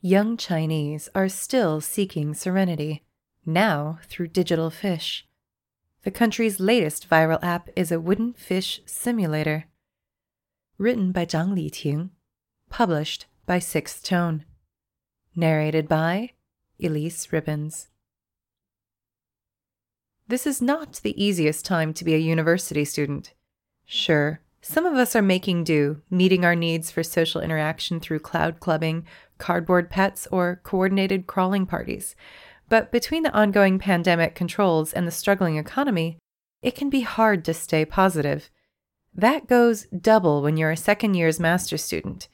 Young Chinese are still seeking serenity, now through digital fish. The country's latest viral app is a wooden fish simulator. Written by Zhang Liting, published by Sixth Tone. Narrated by Elyse Ribbons. This is not the easiest time to be a university student. Sure, some of us are making do, meeting our needs for social interaction through cloud clubbing, cardboard pets, or coordinated crawling parties. But between the ongoing pandemic controls and the struggling economy, it can be hard to stay positive. That goes double when you're a second year's master's student.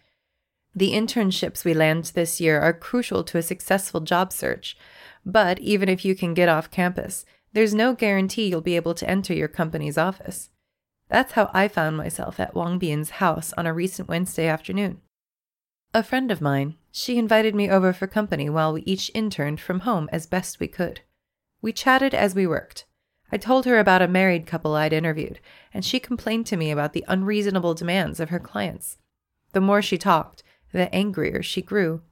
The internships we land this year are crucial to a successful job search, but even if you can get off campus, there's no guarantee you'll be able to enter your company's office. That's how I found myself at Wang Bian's house on a recent Wednesday afternoon. A friend of mine, she invited me over for company while we each interned from home as best we could. We chatted as we worked. I told her about a married couple I'd interviewed, and she complained to me about the unreasonable demands of her clients. The more she talked, the angrier she grew.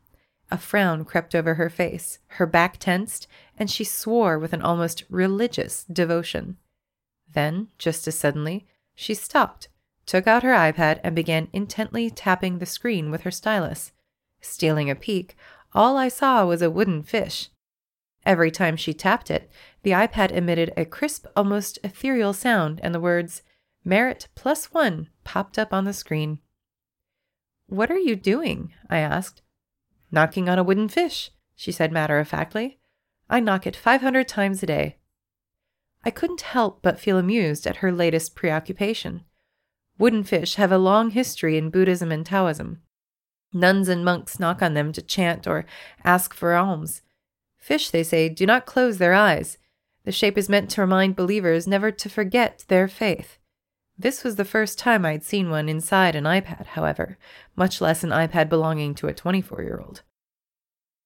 A frown crept over her face, her back tensed, and she swore with an almost religious devotion. Then, just as suddenly, she stopped, took out her iPad, and began intently tapping the screen with her stylus. Stealing a peek, all I saw was a wooden fish. Every time she tapped it, the iPad emitted a crisp, almost ethereal sound, and the words, Merit plus one, popped up on the screen. What are you doing? I asked. Knocking on a wooden fish, she said matter of factly. I knock it 500 times a day. I couldn't help but feel amused at her latest preoccupation. Wooden fish have a long history in Buddhism and Taoism. Nuns and monks knock on them to chant or ask for alms. Fish, they say, do not close their eyes. The shape is meant to remind believers never to forget their faith. This was the first time I'd seen one inside an iPad, however, much less an iPad belonging to a 24 year old.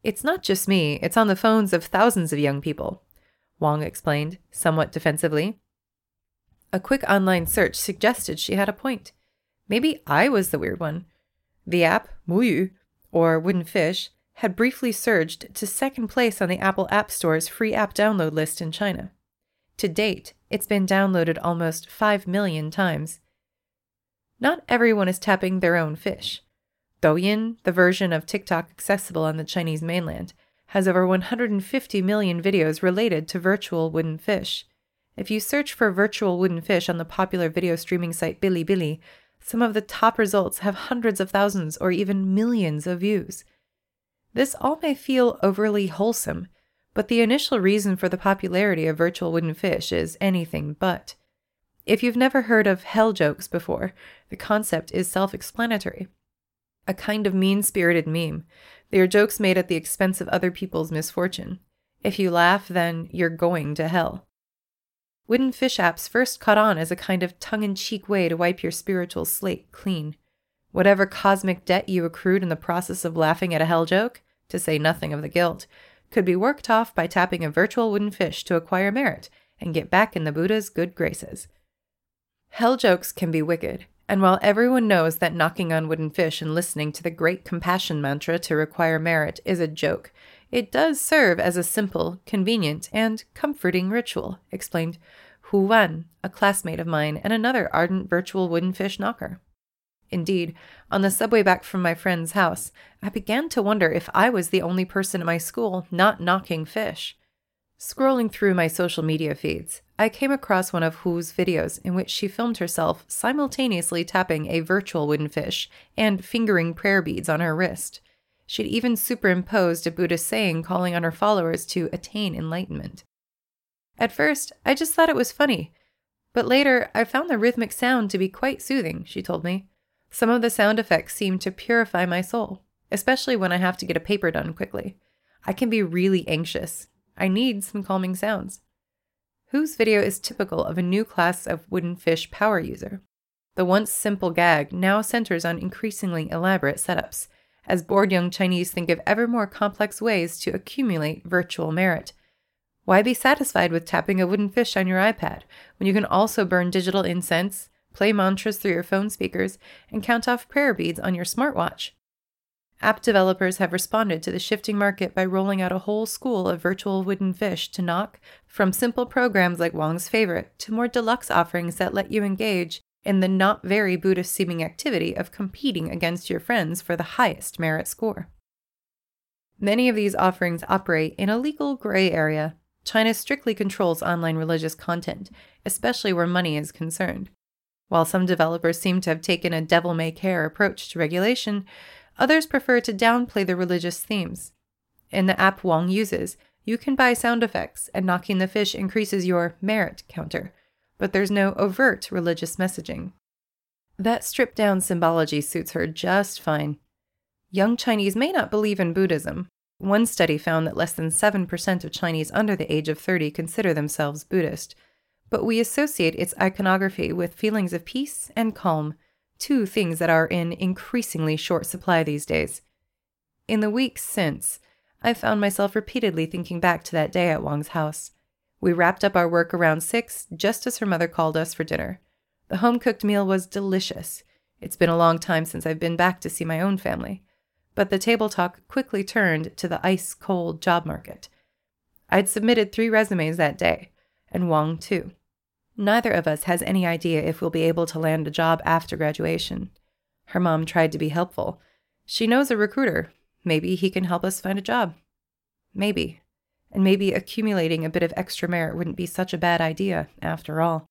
It's not just me, it's on the phones of thousands of young people. Wang explained, somewhat defensively. A quick online search suggested she had a point. Maybe I was the weird one. The app, Muyu, or Wooden Fish, had briefly surged to second place on the Apple App Store's free app download list in China. To date, it's been downloaded almost 5 million times. Not everyone is tapping their own fish. Douyin, the version of TikTok accessible on the Chinese mainland, has over 150 million videos related to virtual wooden fish. If you search for virtual wooden fish on the popular video streaming site Bilibili, some of the top results have hundreds of thousands or even millions of views. This all may feel overly wholesome, but the initial reason for the popularity of virtual wooden fish is anything but. If you've never heard of hell jokes before, the concept is self explanatory. A kind of mean spirited meme, they are jokes made at the expense of other people's misfortune. If you laugh, then you're going to hell. Wooden fish apps first caught on as a kind of tongue in cheek way to wipe your spiritual slate clean. Whatever cosmic debt you accrued in the process of laughing at a hell joke, to say nothing of the guilt, could be worked off by tapping a virtual wooden fish to acquire merit and get back in the Buddha's good graces. Hell jokes can be wicked, and while everyone knows that knocking on wooden fish and listening to the great compassion mantra to require merit is a joke, it does serve as a simple, convenient, and comforting ritual, explained Hu Wan, a classmate of mine and another ardent virtual wooden fish knocker. Indeed, on the subway back from my friend's house, I began to wonder if I was the only person at my school not knocking fish. Scrolling through my social media feeds, I came across one of Hu's videos in which she filmed herself simultaneously tapping a virtual wooden fish and fingering prayer beads on her wrist. She'd even superimposed a Buddhist saying calling on her followers to attain enlightenment. At first, I just thought it was funny, but later I found the rhythmic sound to be quite soothing, she told me. Some of the sound effects seem to purify my soul, especially when I have to get a paper done quickly. I can be really anxious. I need some calming sounds. Hu's video is typical of a new class of wooden fish power user. The once simple gag now centers on increasingly elaborate setups, as bored young Chinese think of ever more complex ways to accumulate virtual merit. Why be satisfied with tapping a wooden fish on your iPad when you can also burn digital incense, play mantras through your phone speakers, and count off prayer beads on your smartwatch? App developers have responded to the shifting market by rolling out a whole school of virtual wooden fish to knock, from simple programs like Wang's Favorite to more deluxe offerings that let you engage in the not very Buddhist seeming activity of competing against your friends for the highest merit score. Many of these offerings operate in a legal gray area. China strictly controls online religious content, especially where money is concerned. While some developers seem to have taken a devil may care approach to regulation, Others prefer to downplay the religious themes. In the app Wang uses, you can buy sound effects, and knocking the fish increases your merit counter, but there's no overt religious messaging. That stripped down symbology suits her just fine. Young Chinese may not believe in Buddhism. One study found that less than 7% of Chinese under the age of 30 consider themselves Buddhist, but we associate its iconography with feelings of peace and calm two things that are in increasingly short supply these days. In the weeks since, I found myself repeatedly thinking back to that day at Wang's house. We wrapped up our work around six, just as her mother called us for dinner. The home cooked meal was delicious. It's been a long time since I've been back to see my own family. But the table talk quickly turned to the ice cold job market. I'd submitted three resumes that day, and Wong too. Neither of us has any idea if we'll be able to land a job after graduation. Her mom tried to be helpful. She knows a recruiter. Maybe he can help us find a job. Maybe. And maybe accumulating a bit of extra merit wouldn't be such a bad idea, after all.